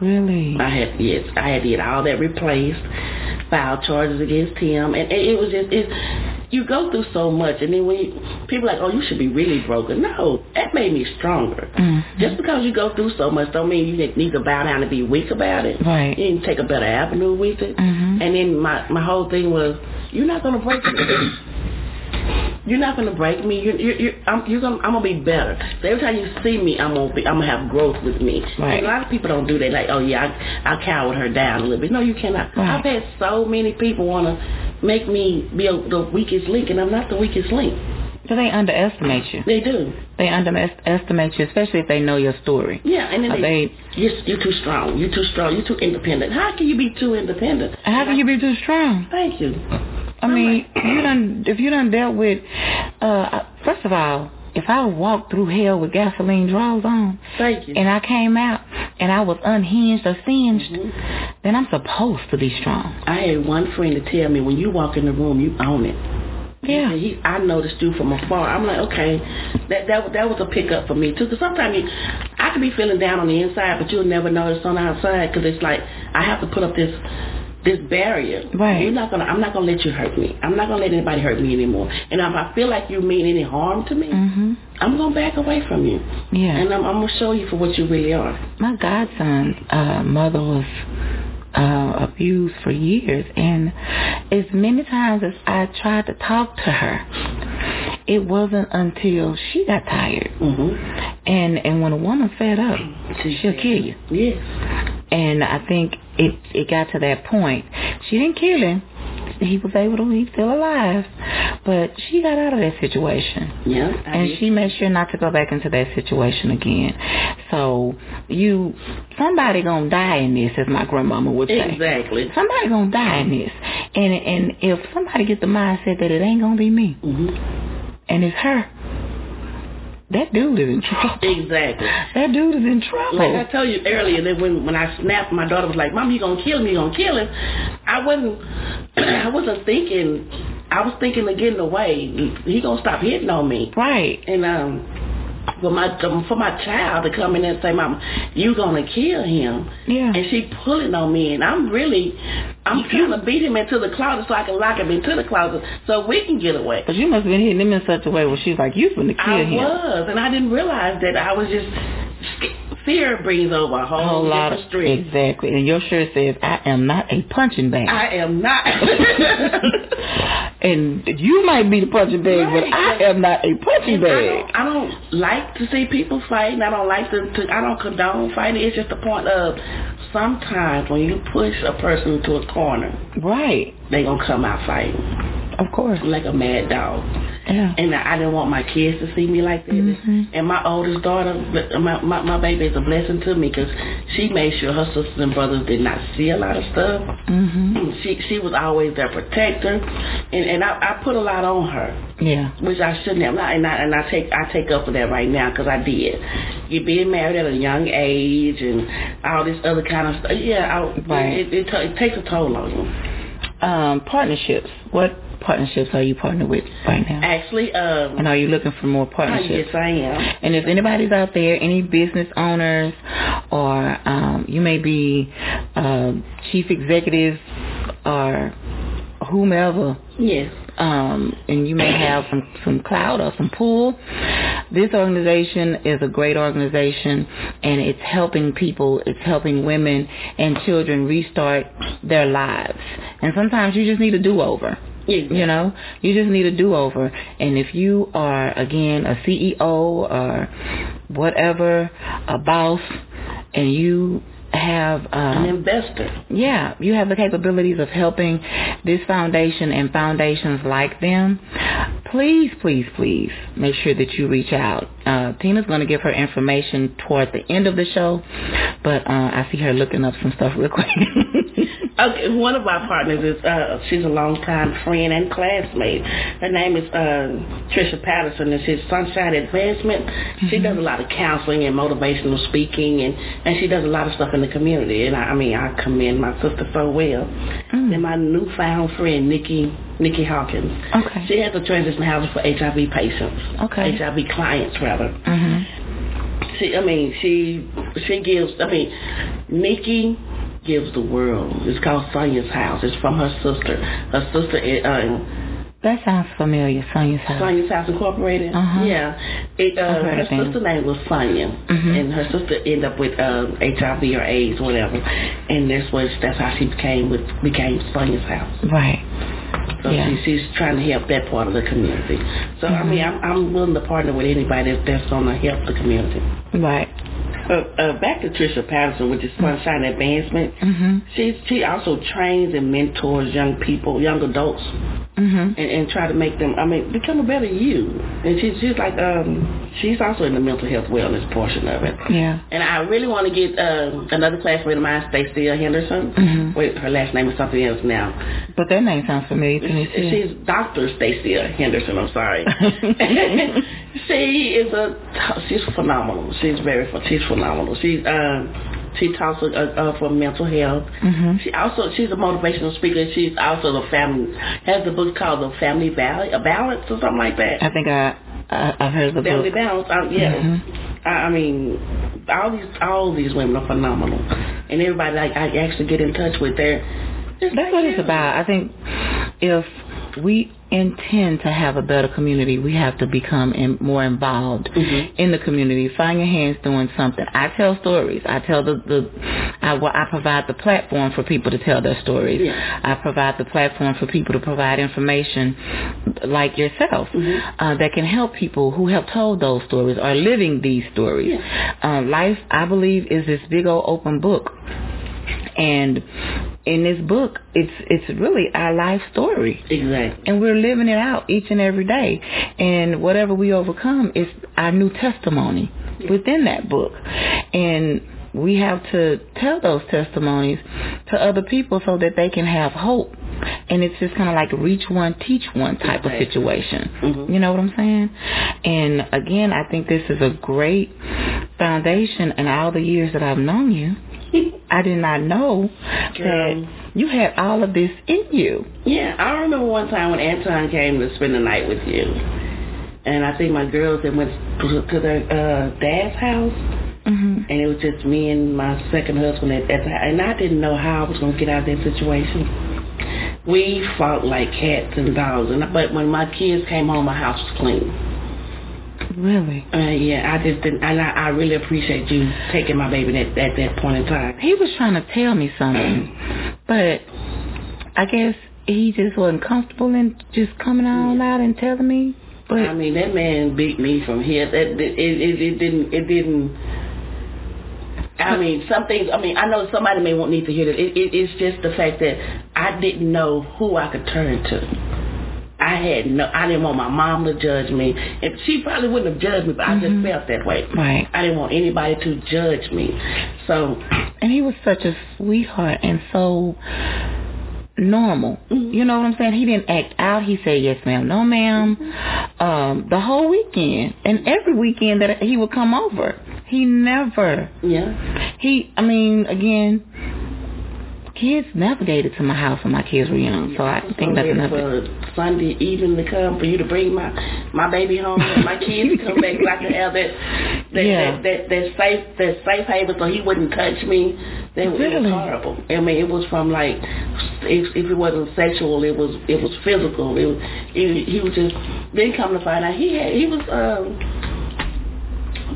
really I had yes, I had to get all that replaced, filed charges against him, and it, it was just it. You go through so much, and then when you, people are like, oh, you should be really broken. No, that made me stronger. Mhm. Just because you go through so much, don't mean you need to bow down and be weak about it. Right. You need to take a better avenue with it. Mhm. And then my my whole thing was, you're not gonna break me. You're not gonna break me. You're you're, you're I'm you're gonna I'm gonna be better. So every time you see me, I'm gonna be I'm gonna have growth with me. Right. And a lot of people don't do that. Like, oh yeah, I I cowered her down a little bit. No, you cannot. Right. I've had so many people wanna make me be a, the weakest link, and I'm not the weakest link. so they underestimate you They do. they underestimate you especially if they know your story Yeah, and then they, they you're, you're too strong. You're too strong. You're too independent. How can you be too independent? how can you be too strong Thank you. I mean, you done if you done dealt with uh first of all, if I walked through hell with gasoline draws on Thank you. and I came out and I was unhinged or singed, Mhm. then I'm supposed to be strong. I had one friend to tell me when you walk in the room, you own it. Yeah. He, he, I noticed you from afar. I'm like, okay, that that that was a pickup for me too. Because sometimes you, I could be feeling down on the inside, but you'll never notice on the outside. Because it's like I have to put up this this barrier. Right. You're not gonna. I'm not gonna let you hurt me. I'm not gonna let anybody hurt me anymore. And if I feel like you mean any harm to me, Mhm. I'm gonna back away from you. Yeah. And I'm, I'm gonna show you for what you really are. My godson's uh, mother was uh, abused for years, and as many times as I tried to talk to her, it wasn't until she got tired. Mm-hmm. And and when a woman fed up, she'll kill you. Yes. And I think it it got to that point. She didn't kill him. He was able to. He's still alive, but she got out of that situation. Yeah. And did. she made sure not to go back into that situation again. So you, somebody gonna die in this, as my grandmama would say. Exactly. Somebody gonna die in this. And and if somebody get the mindset that it ain't gonna be me hmm and it's her, that dude is in trouble. Exactly. That dude is in trouble. Like I told you earlier that when when I snapped, my daughter was like, "Mom, you gonna kill me? You gonna kill him?" I wasn't. I wasn't thinking. I was thinking of getting away. He gonna stop hitting on me. right. And um, for my for my child to come in and say, "Mom, you gonna kill him?" Yeah. And she pulling on me, and I'm really, I'm trying to beat him into the closet so I can lock him into the closet so we can get away. But you must have been hitting him in such a way where she's like, you finna kill I him. was, and I didn't realize that I was just fear brings over a whole, A whole lot of stress. exactly, and your shirt says, "I am not a punching bag." I am not. and you might be the punching bag, Right. but I am not a punching And I bag. don't, I don't like to see people fighting. I don't like to, to. I don't condone fighting. It's just the point of sometimes when you push a person to a corner, right, they gonna come out fighting. Of course. Like a mad dog. Yeah. And I, I didn't want my kids to see me like that. Mm-hmm. And my oldest daughter, my, my my baby is a blessing to me because she made sure her sisters and brothers did not see a lot of stuff. Mm-hmm. She she was always their protector, and and I, I put a lot on her. Yeah. Which I shouldn't have. And I and I take I take up for that right now because I did. You being married at a young age and all this other kind of stuff. Yeah, I, right. it, it, it, it takes a toll on you. Um, partnerships. What partnerships are you partnered with right now? Actually, um, and are you looking for more partnerships? Yes, I am. And if anybody's out there, any business owners, or um, you may be uh, chief executive or whomever. Yes. Um, and you may have some, some cloud or some pool. This organization is a great organization, and it's helping people, it's helping women and children restart their lives. And sometimes you just need a do-over. Exactly. You know, you just need a do-over. And if you are, again, a CEO or whatever, a boss, and you have um, an investor. Yeah, you have the capabilities of helping this foundation and foundations like them. Please, please, please make sure that you reach out. Uh, Tina's going to give her information toward the end of the show, but uh, I see her looking up some stuff real quick. okay, one of our partners is uh, she's a longtime friend and classmate. Her name is uh, Trisha Patterson, and she's Sunshine Advancement. Mm-hmm. She does a lot of counseling and motivational speaking, and and she does a lot of stuff in the community. And I, I mean, I commend my sister so well. Mm. And my newfound friend, Nikki Nikki Hawkins. Okay. She has a transition housing for HIV patients. Okay. HIV clients, rather. Mm-hmm. She, I mean, she she gives. I mean, Nikki gives the world. It's called Sonia's House. It's from her sister. Her sister. Uh, that sounds familiar, Sonia's House. Sonia's House Incorporated. Uh-huh. Yeah. It, uh, her sister name was Sonia, mm-hmm. and her sister ended up with um, HIV or AIDS, or whatever. And that's what that's how she became with became Sonia's House. Right. So yeah. she, she's trying to help that part of the community. So mm-hmm. I mean, I'm, I'm willing to partner with anybody that's, that's going to help the community. Right. Uh, uh, back to Trisha Patterson, which is Sunshine Advancement. Mm-hmm. She she also trains and mentors young people, young adults, mm-hmm. and, and try to make them. I mean, become a better you. And she's she's like um she's also in the mental health wellness portion of it. Yeah. And I really want to get uh, another classmate of mine, Stacey Henderson. Mm-hmm. Wait, her last name is something else now. But that name sounds familiar to me too. She's Doctor Stacey Henderson. I'm sorry. she is a she's phenomenal. She's very she's phenomenal. She's um she talks uh, uh, for mental health. Mm-hmm. She also she's a motivational speaker. She's also the family has a book called The Family Valley, a Balance or something like that. I think I, I I've heard the Family book. Balance. Um, yeah. Mm-hmm. I, I mean, all these all these women are phenomenal, and everybody like I actually get in touch with. They're that's what it's about. I think if we intend to have a better community, we have to become in, more involved mm-hmm. in the community. Find your hands doing something. I tell stories. I tell the, the I, well, I provide the platform for people to tell their stories. Yeah. I provide the platform for people to provide information like yourself mm-hmm. uh, that can help people who have told those stories or living these stories. Yeah. Uh, life, I believe, is this big old open book. And in this book, it's it's really our life story. Exactly. And we're living it out each and every day. And whatever we overcome is our new testimony within that book. And we have to tell those testimonies to other people so that they can have hope. And it's just kind of like reach one, teach one type exactly. of situation. Mm-hmm. You know what I'm saying? And again, I think this is a great foundation in all the years that I've known you. I did not know Girl. that you had all of this in you. Yeah, I remember one time when Anton came to spend the night with you, and I think my girls had went to their uh, dad's house, mm-hmm. and it was just me and my second husband at, at the and I didn't know how I was going to get out of that situation. We fought like cats and dogs, and but when my kids came home, my house was clean. Really? Uh, yeah, I just didn't, and I, I really appreciate you taking my baby at, at that point in time. He was trying to tell me something, but I guess he just wasn't comfortable in just coming all out and telling me. But I mean, that man beat me from here. That it, it, it didn't, it didn't. I mean, some things. I mean, I know somebody may want need to hear that. It, it, it's just the fact that I didn't know who I could turn to. I had no, I didn't want my mom to judge me, and she probably wouldn't have judged me, but I just mm-hmm. felt that way. Right. I didn't want anybody to judge me, so And he was such a sweetheart and so normal. Mm-hmm. You know what I'm saying? He didn't act out. He said yes ma'am, no madam mm-hmm. Um, the whole weekend. And every weekend that he would come over. He never yeah, he I mean, again, kids navigated to my house when my kids were young. So I think that's another for Sunday evening to come for you to bring my my baby home and my kids to come back so I could have that that, Yeah. that, that that safe that safe haven so he wouldn't touch me. That was, it Really? was horrible. I mean, it was from like if, if it wasn't sexual, it was it was physical. It was he, he was just then come to find out he had he was um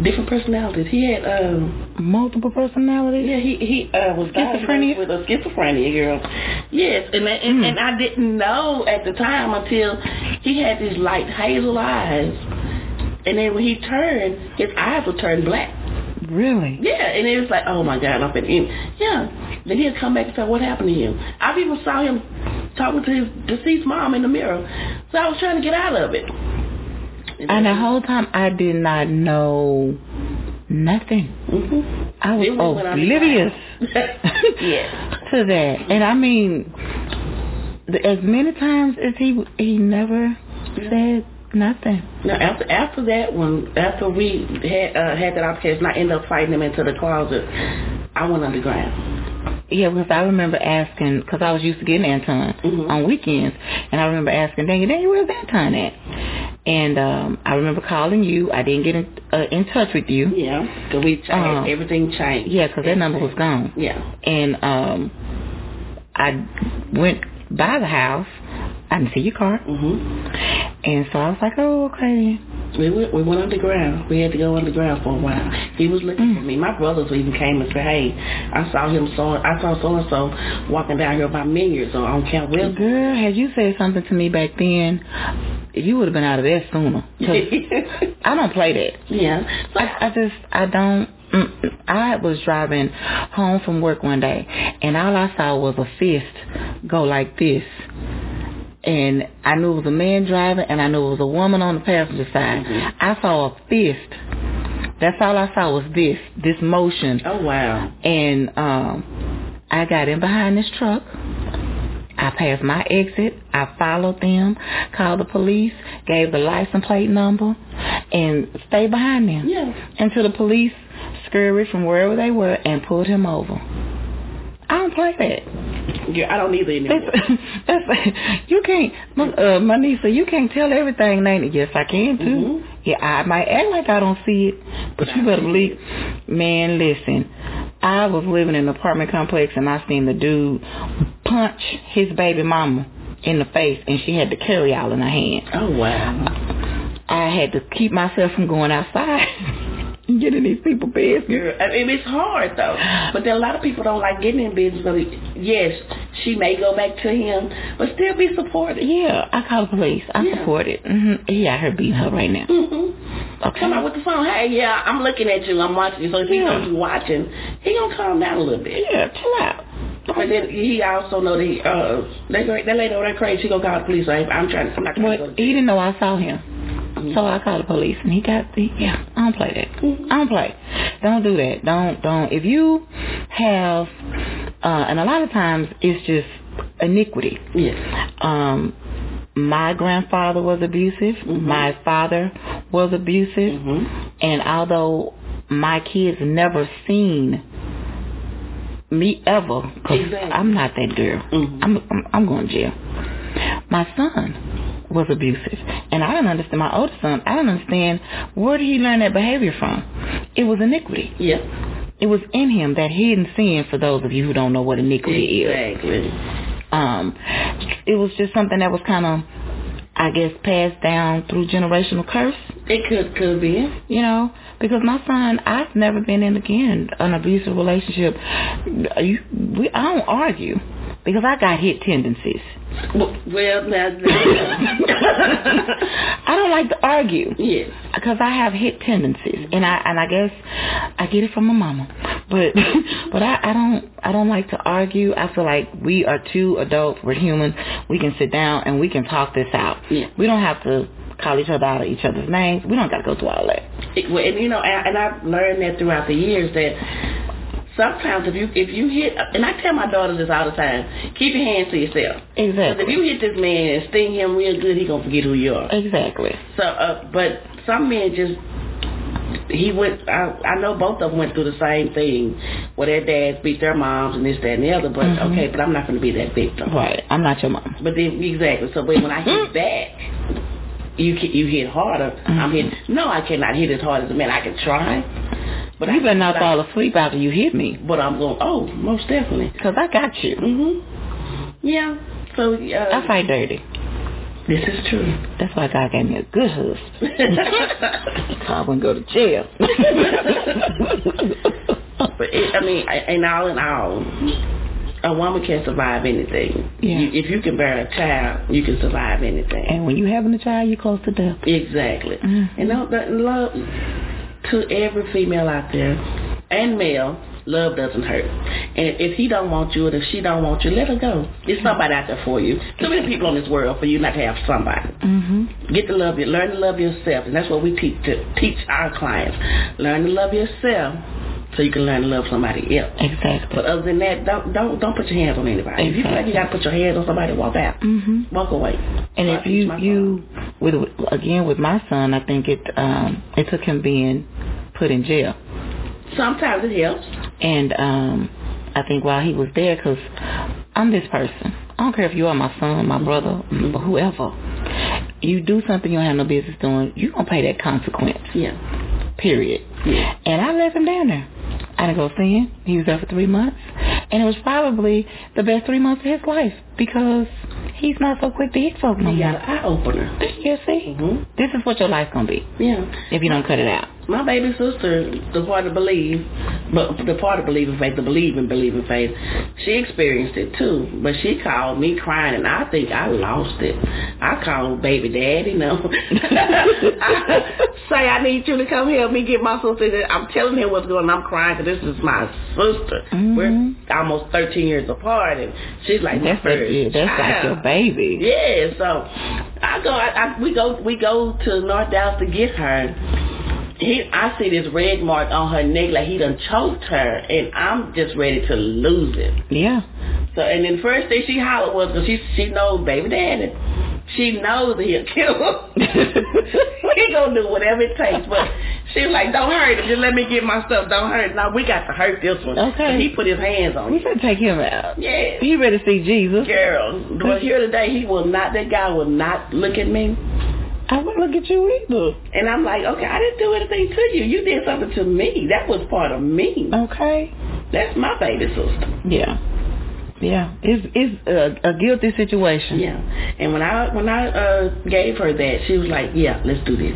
different personalities. He had um multiple personalities. yeah, he he uh, was Schizophrenia? diagnosed with a schizophrenia, girl. Yes, and that- and, Mm. and I didn't know at the time until he had these light hazel eyes, and then when he turned, his eyes would turn black. Really? Yeah, and it was like, oh my God, I'm in. Yeah, then he'd come back and say, what happened to you? I've even saw him talking to his deceased mom in the mirror, so I was trying to get out of it. And the whole time I did not know nothing. hmm I was Then we went on the oblivious yes. to that. And I mean, as many times as he he never said nothing. Now after after that one, after we had uh, had that altercation, I ended up fighting him into the closet. I went underground. Yeah, because I remember asking, because I was used to getting Anton Mhm. on weekends, and I remember asking Daniel, Daniel, where's Anton at? And um, I remember calling you. I didn't get in, uh, in touch with you. Yeah, because we changed, Uh-huh. everything changed. Yeah, because that number was gone. Yeah. And um, I went by the house. I didn't see your car. Mhm. And so I was like, oh, okay. We went we went underground. We had to go underground for a while. He was looking for me. My brothers even came and said, "Hey, I saw him so I saw so and so walking down here by Millions on on Camp Wisdom." Girl, had you said something to me back then, you would have been out of there sooner. I don't play that. yeah. So I, I just, I don't. mm, I was driving home from work one day, and all I saw was a fist go like this. And I knew it was a man driving, and I knew it was a woman on the passenger side. Mhm. I saw a fist. That's all I saw was this, this motion. oh wow. And um, I got in behind this truck. I passed my exit. I followed them, called the police, gave the license plate number, and stayed behind them Yeah. until the police scurried from wherever they were and pulled him over. I don't play that. Yeah, I don't either anymore. That's, that's you can't, my, uh, my niece said, you can't tell everything, it? Yes, I can too. Mhm. Yeah, I might act like I don't see it, but you better believe. Man, listen, I was living in an apartment complex and I seen the dude punch his baby mama in the face, and she had the carry all in her hand. Oh wow. I had to keep myself from going outside getting these people business. Girl, I mean, it's hard though. But then a lot of people don't like getting in business. But yes, she may go back to him, but still be supportive. Yeah, I call the police. I Yeah. support it. Mm-hmm. He out here beating her right now. hmm Okay. Come out with the phone. Hey, yeah, I'm looking at you. I'm watching you. So if he Yeah. you watching, he gonna calm down a little bit. Yeah, chill out. But then he also know that he, uh, that, that lady over there crazy. She gonna call the police. Like, I'm trying. I'm not trying Well, to go. he didn't know I saw him. So I called the police and he got the yeah, I don't play that. I don't play. Don't do that. Don't don't if you have uh and a lot of times it's just iniquity. Yes. Um my grandfather was abusive. Mhm. My father was abusive. hmm And although my kids never seen me ever, 'cause Exactly. I'm not that girl. Mhm. I'm, I'm I'm going to jail. My son was abusive, and I don't understand. My oldest son, I don't understand where did he learn that behavior from. It was iniquity. Yeah. It was in him that hidden sin. For those of you who don't know what iniquity is, Exactly. um, it was just something that was kind of, I guess, passed down through generational curse It could could be. you know, because my son, I've never been in again an abusive relationship. You, we, I don't argue because I got hit tendencies. Well, well now. I don't like to argue yes. because I have hit tendencies, and I and I guess I get it from my mama. But but I, I don't I don't like to argue. I feel like we are two adults. We're human. We can sit down and we can talk this out. Yeah. We don't have to call each other out of each other's names. We don't got to go through all that. It, well, and you know, and, and I've learned that throughout the years that sometimes if you if you hit, and I tell my daughters this all the time, keep your hands to yourself. Because Exactly. if you hit this man and sting him real good, he gonna forget who you are. Exactly. So, uh, but some men just he went. I, I know both of them went through the same thing, where their dads beat their moms and this, that, and the other. But Mhm. okay, but I'm not going to be that victim. Right. I'm not your mom. But then exactly. So, when I hit back, you you hit harder. I'm Mhm. hitting. No, I cannot hit as hard as a man. I can try, but you I, better not but fall asleep after you hit me. But I'm going. Oh, most definitely. Because I got you. Mhm. Yeah. So uh, I fight dirty. this is true. That's why God gave me a good husband. I wouldn't go to jail. But it, I mean, I- in all in all, a woman can survive anything. Yeah. You, if you can bear a child, you can survive anything. and when you having a child, you're close to death. exactly. Mhm. And no, that love to every female out there and male. Love doesn't hurt, and if he don't want you, or if she don't want you, let her go. There's somebody out there for you. Too many people in this world for you not to have somebody. Mm-hmm. Get to love you. Learn to love yourself, and that's what we teach to teach our clients. Learn to love yourself, so you can learn to love somebody else. Exactly. But other than that, don't don't don't put your hands on anybody. If you feel like you got to put your hands on somebody, walk out. Mm-hmm. Walk away. And if you you with again with my son, I think it um it took him being put in jail, sometimes it helps. and um I think while he was there, because I'm this person. I don't care if you are my son, my brother, or whoever. You do something you don't have no business doing, you're gonna pay that consequence. Yeah. Period. Yeah. And I left him down there. I didn't go see him. He was there for three months. And it was probably the best three months of his life because he's not so quick to hit folk no You got an eye opener. You see? hmm This is what your life's going to be Yeah. if you don't cut it out. My baby sister, the part to believe, but the part of believing faith, the believe in believing faith, she experienced it too. But she called me crying, and I think I lost it. I called baby daddy, no. I say I need you to come help me get my sister. I'm telling him what's going on. I'm crying because this is my sister. Mhm. We're almost 13 years apart, and she's like That's, like, first yeah, that's like your baby. Yeah, so I go. I, I, we go. We go to North Dallas to get her. He, I see this red mark on her neck, like he done choked her, and I'm just ready to lose it. Yeah. So, and then the first thing she hollered was, cause she she knows baby daddy. She knows he'll kill her. he gonna do whatever it takes, but she was like, "Don't hurt him. Just let me get my stuff. Don't hurt." Now we got to hurt this one. Okay. So he put his hands on We you. should take him out. Yeah. He ready to see Jesus. Girl, but here today, he will not. That guy will not look at me. I won't look at you either. And I'm like, okay, I didn't do anything to you. You did something to me. That was part of me. Okay. That's my baby sister. Yeah. Yeah. It's it's a, a guilty situation. Yeah. And when I when I uh gave her that, she was like, yeah, let's do this.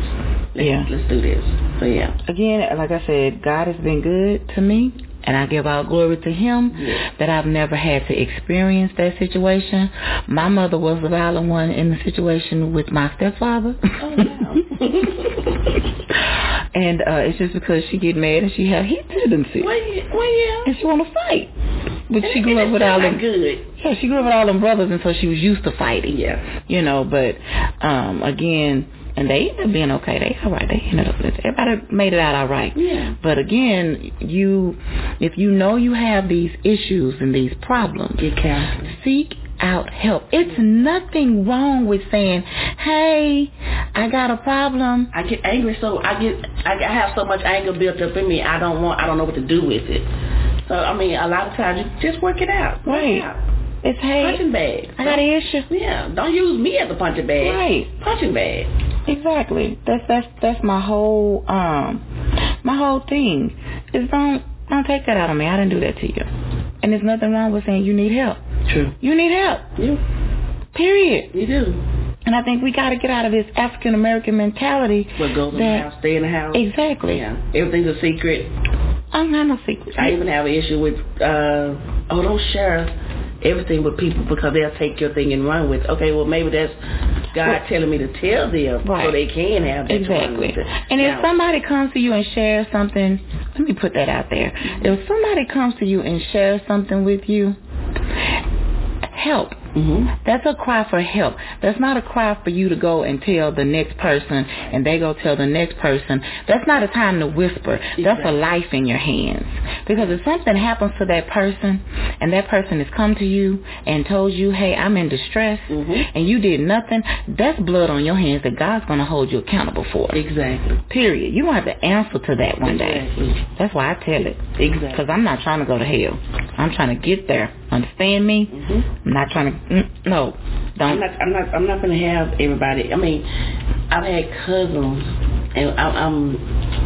Let's, Yeah. Let's do this. So yeah. Again, like I said, God has been good to me, and I give all glory to Him Yeah. that I've never had to experience that situation. My mother was the violent one in the situation with my stepfather. Oh, wow. and uh, it's just because she get mad and she have heat tendencies. well, yeah. Well, yeah. And she want to fight. But she grew up with all them. good. Yeah, she grew up with all them brothers, and so she was used to fighting. Yeah. You know, but um again, and they ended up being okay. They all right. They ended up. Everybody made it out all right. Yeah. But again, you, if you know you have these issues and these problems, Get counseling. seek out help. It's nothing wrong with saying, "Hey, I got a problem." I get angry, so I get I have so much anger built up in me. I don't want I don't know what to do with it. So I mean, a lot of times you just work it out. Work it Right. out. It's hey, Punching bag. I got an issue. Yeah, don't use me as a punching bag. Right. Punching bag. Exactly. That's that's that's my whole um my whole thing. Is don't don't take that out on me. I didn't do that to you. And there's nothing wrong with saying you need help. True. You need help. You Period. you do. And I think we got to get out of this African American mentality. What goes in the house, stay in the house. Exactly. Yeah. Everything's a secret. I don't have no secrets. I even have an issue with uh oh don't share everything with people because they'll take your thing and run with. it. Okay, well maybe that's God telling me to tell them Right. so they can have that Exactly. And if somebody comes to you and shares something, let me put that out there. If somebody comes to you and shares something with you, help. Mhm. That's a cry for help. That's not a cry for you to go and tell the next person and they go tell the next person. That's not a time to whisper. That's a life in your hands. Because if something happens to that person and that person has come to you and told you, hey, I'm in distress Mhm. and you did nothing, that's blood on your hands that God's going to hold you accountable for. Exactly. Period. You're going to have to answer to that one day. Exactly. That's why I tell it. Exactly. Because I'm not trying to go to hell. I'm trying to get there. Understand me? Mhm. I'm not trying to. No, I'm don't. I'm not. I'm not gonna have everybody. I mean, I've had cousins, and I'm. I'm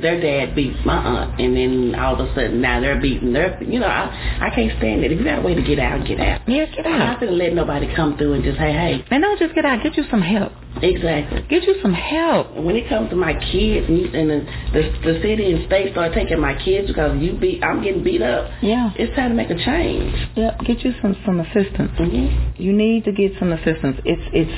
their dad beats my aunt, and then all of a sudden now they're beating their. You know, I I can't stand it. If you got a way to get out, get out. Yeah, get out. I'm not gonna let nobody come through and just say, hey, And don't just get out. Get you some help. Exactly. Get you some help. When it comes to my kids and, and the, the the city and state start taking my kids because you beat, I'm getting beat up. Yeah. It's time to make a change. Yep. Get you some some assistance. hmm You need to get some assistance. It's it's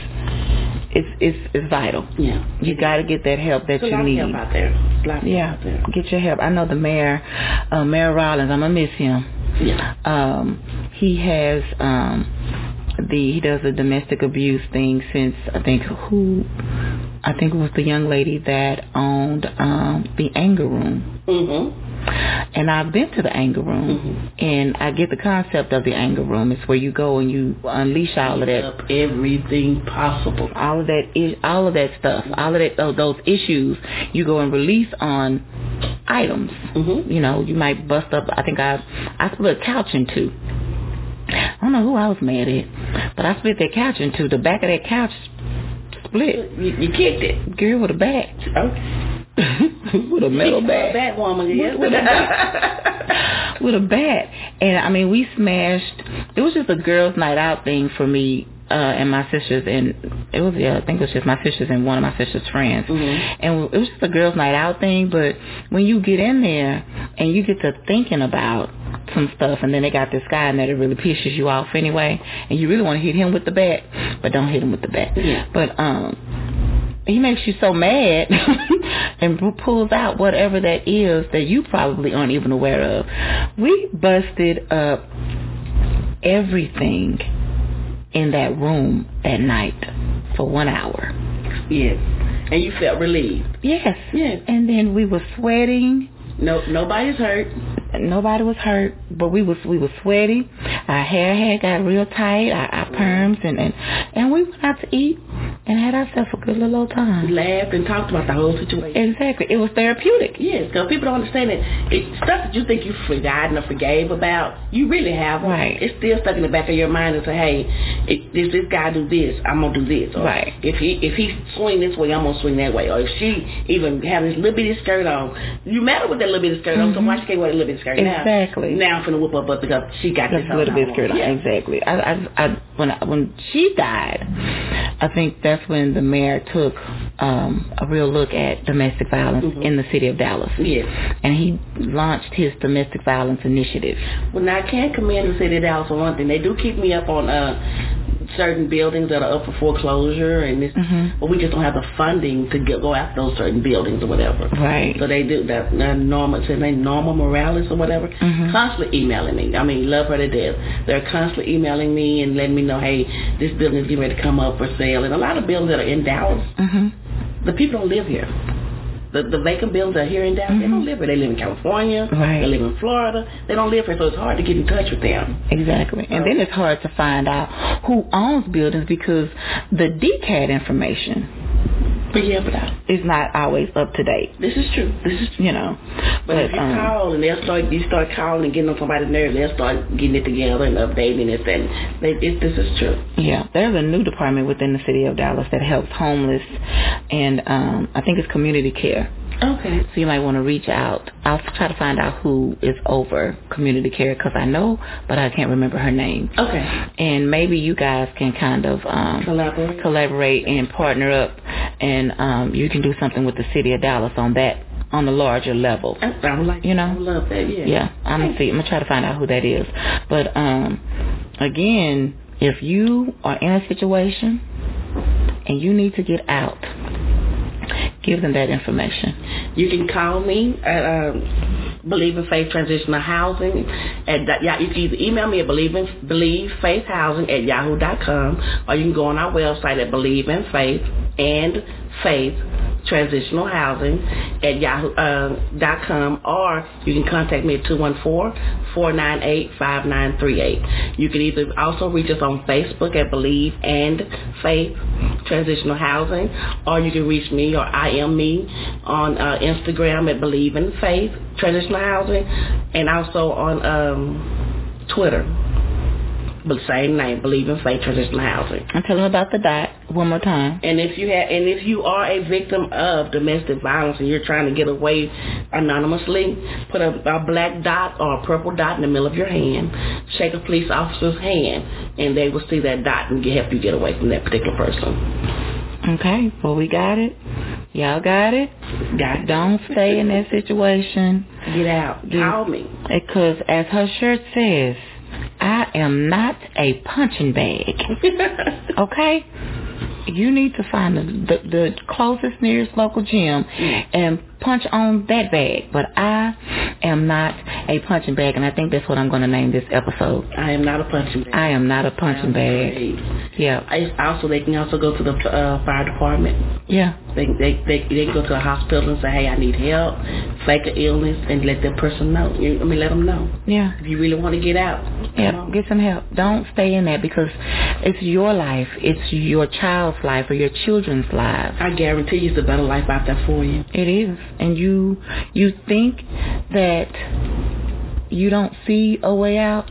it's it's it's vital. Yeah. You got to get that help that you need. help out there. A lot of Yeah. help out there. Get your help. I know the mayor, uh, Mayor Rawlings. I'm gonna miss him. Yeah. um he has um the he does the domestic abuse thing since I think who I think it was the young lady that owned um the anger room. Mhm. And I've been to the anger room Mhm. and I get the concept of the anger room. It's where you go and you unleash all of that Up everything possible. all of that is all of that stuff, all of that those, those issues you go and release on items. Mhm. You know, you might bust up. I think I I split a couch in two. I don't know who I was mad at, but I split that couch into. The back of that couch split. You, you kicked it. Girl with a bat, Okay. with a metal bat. a Bat woman. Yes. With a bat. with a bat. And I mean, we smashed. It was just a girls' night out thing for me uh, and my sisters, and it was yeah, I think it was just my sisters and one of my sisters' friends. Mhm. And it was just a girls' night out thing. But when you get in there and you get to thinking about some stuff, and then they got this guy in there that really pisses you off anyway, and you really want to hit him with the bat, but don't hit him with the bat. Yeah. But um he makes you so mad and pulls out whatever that is that you probably aren't even aware of. We busted up everything in that room that night for one hour. yes. And you felt relieved. Yes. Yes. And then we were sweating. No, nobody's hurt. Nobody was hurt, but we was we were sweaty. Our hair had got real tight, our, our perms, and, and and we went out to eat and had ourselves a good little old We time. laughed and talked about the whole situation. Exactly. It was therapeutic. Yes, because people don't understand that it, stuff that you think you've forgotten or forgave about, you really haven't. Right. It's still stuck in the back of your mind and say, hey, if this this guy do this, I'm gonna do this. Or Right. If he if he swing this way, I'm gonna swing that way. Or if she even have this little bitty skirt on, you matter with that little bitty skirt on. So Mhm. why she can't wear a little bitty skirt now? Exactly. Now I'm finna whip her butt because she got That's this a little on. bit skirt. Yeah. Exactly. I, I, I, when I, when she died, I think that's when the mayor took um, a real look at domestic violence Mhm. in the city of Dallas, Yes. and he launched his domestic violence initiative. Well, now I can't commend the city of Dallas for one thing. They do keep me up on uh certain buildings that are up for foreclosure, and this, Mhm. but we just don't have the funding to get, go after those certain buildings or whatever. Right. So they do that. Uh, Norma, what's his name, Norma Morales or whatever, Mhm. constantly emailing me. I mean, love her to death. They're constantly emailing me and letting me know, hey, this building is getting ready to come up for sale. And a lot of buildings that are in Dallas, hmm the people don't live here. The, the vacant buildings are here in Dallas, they Mhm. don't live here. They live in California. Right. They live in Florida. They don't live here, so it's hard to get in touch with them. Exactly. And then it's hard to find out who owns buildings because the DCAD information But yeah, but I, is not always up to date. this is true. This is true. You know. But, if you um, call and they'll start, you start calling and getting on somebody's nerves, they'll start getting it together and updating it. And they, it, this is true. Yeah, there's a new department within the city of Dallas that helps homeless, and um, I think it's community care. Okay. So you might want to reach out. I'll try to find out who is over community care because I know, but I can't remember her name. Okay. And maybe you guys can kind of um, Collaborate. collaborate and partner up, and um, you can do something with the city of Dallas on that on the larger level. I, I would like. You know? I would love that. Yeah. Yeah, I'm gonna see. I'm gonna try to find out who that is. But um, again, if you are in a situation and you need to get out, give them that information. You can call me at um, Believe in Faith Transitional Housing. At yeah, you can either email me at Believe in Believe Faith Housing at yahoo.com, or you can go on our website at Believe in Faith and Faith transitional housing at yahoo.com uh, or you can contact me at 214-498-5938. You can either also reach us on Facebook at Believe and Faith Transitional Housing or you can reach me or I am me on uh, Instagram at Believe in Faith Transitional Housing and also on um, Twitter but same name, Believe in Faith Transitional Housing. And tell them about the dot one more time. And if you have, and if you are a victim of domestic violence and you're trying to get away anonymously, put a, a black dot or a purple dot in the middle of your hand, shake a police officer's hand, and they will see that dot and help you get away from that particular person. Okay, well we got it. Y'all got it? Got it. Don't stay in that situation. Get out. Call me. Eh, because as her shirt says, I am not a punching bag. okay? You need to find the, the, the closest nearest local gym mm. and punch on that bag. But I am not a punching bag, and I think that's what I'm going to name this episode. I am not a punching bag. I am not a punching bag. Yeah. I, also, they can also go to the uh, fire department. Yeah. They, they they they can go to the hospital and say, hey, I need help, fake an illness, and let that person know. I mean, let them know. Yeah. If you really want to get out. Yeah. Get some help. Don't stay in that because it's your life. It's your child's life or your children's lives. I guarantee you, it's a better life out there for you. It is and you you think that you don't see a way out,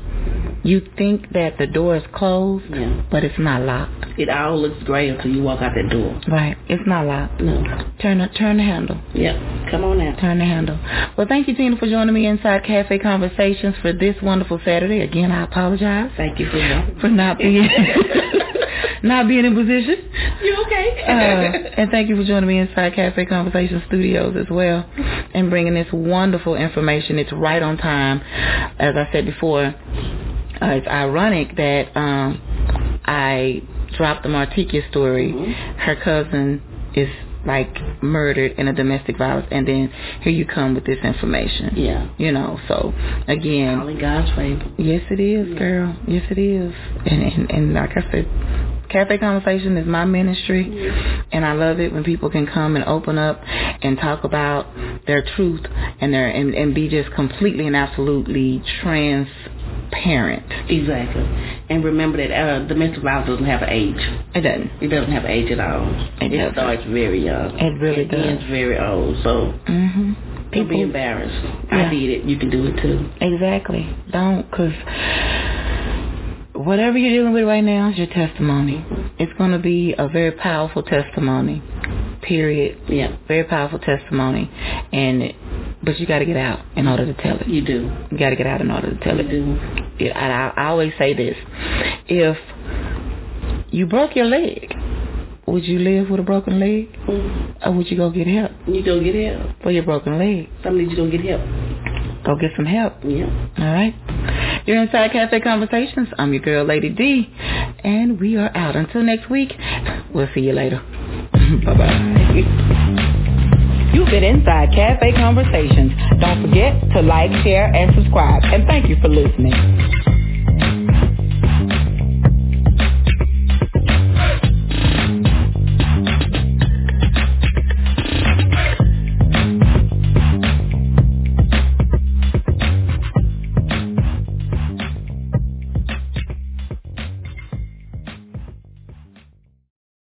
you think that the door is closed, yeah. but it's not locked. It all looks gray until you walk out that door. Right. It's not locked. No. Turn the, turn the handle. Yep. Come on now. Turn the handle. Well, thank you, Tina, for joining me inside Cafe Conversations for this wonderful Saturday. Again, I apologize. Thank you for, for not being not being in position. You okay? uh, and thank you for joining me inside Cafe Conversation Studios as well and bringing this wonderful information. It's right on time. As I said before, uh, it's ironic that um, I dropped the Martika story. Mm-hmm. Her cousin is like murdered in a domestic violence and then here you come with this information. Yeah. You know, so again God's favor. Yes it is, yeah. girl. Yes it is. And, and and like I said, Cafe Conversation is my ministry, and I love it when people can come and open up and talk about their truth and their and, and be just completely and absolutely transparent. Exactly. And remember that uh, domestic violence doesn't have an age. It doesn't. It doesn't have an age at all. It, it starts very young. It really it does. ends very old. So. Mm-hmm. People, Don't be embarrassed. Yeah. I did it. You can do it too. Exactly. Don't, because whatever you're dealing with right now is your testimony. It's going to be a very powerful testimony. Period. Yeah. Very powerful testimony, and but you got to get out in order to tell it. You do. You got to get out in order to tell you it. You do. I, I always say this: if you broke your leg, would you live with a broken leg, mm-hmm. or would you go get help? You go get help for your broken leg. Somebody you go get help. Go get some help. Yeah. All right. You're inside Cafe Conversations. I'm your girl, Lady D, and we are out. Until next week, we'll see you later. bye bye. You've been inside Cafe Conversations. Don't forget to like, share, and subscribe. And thank you for listening.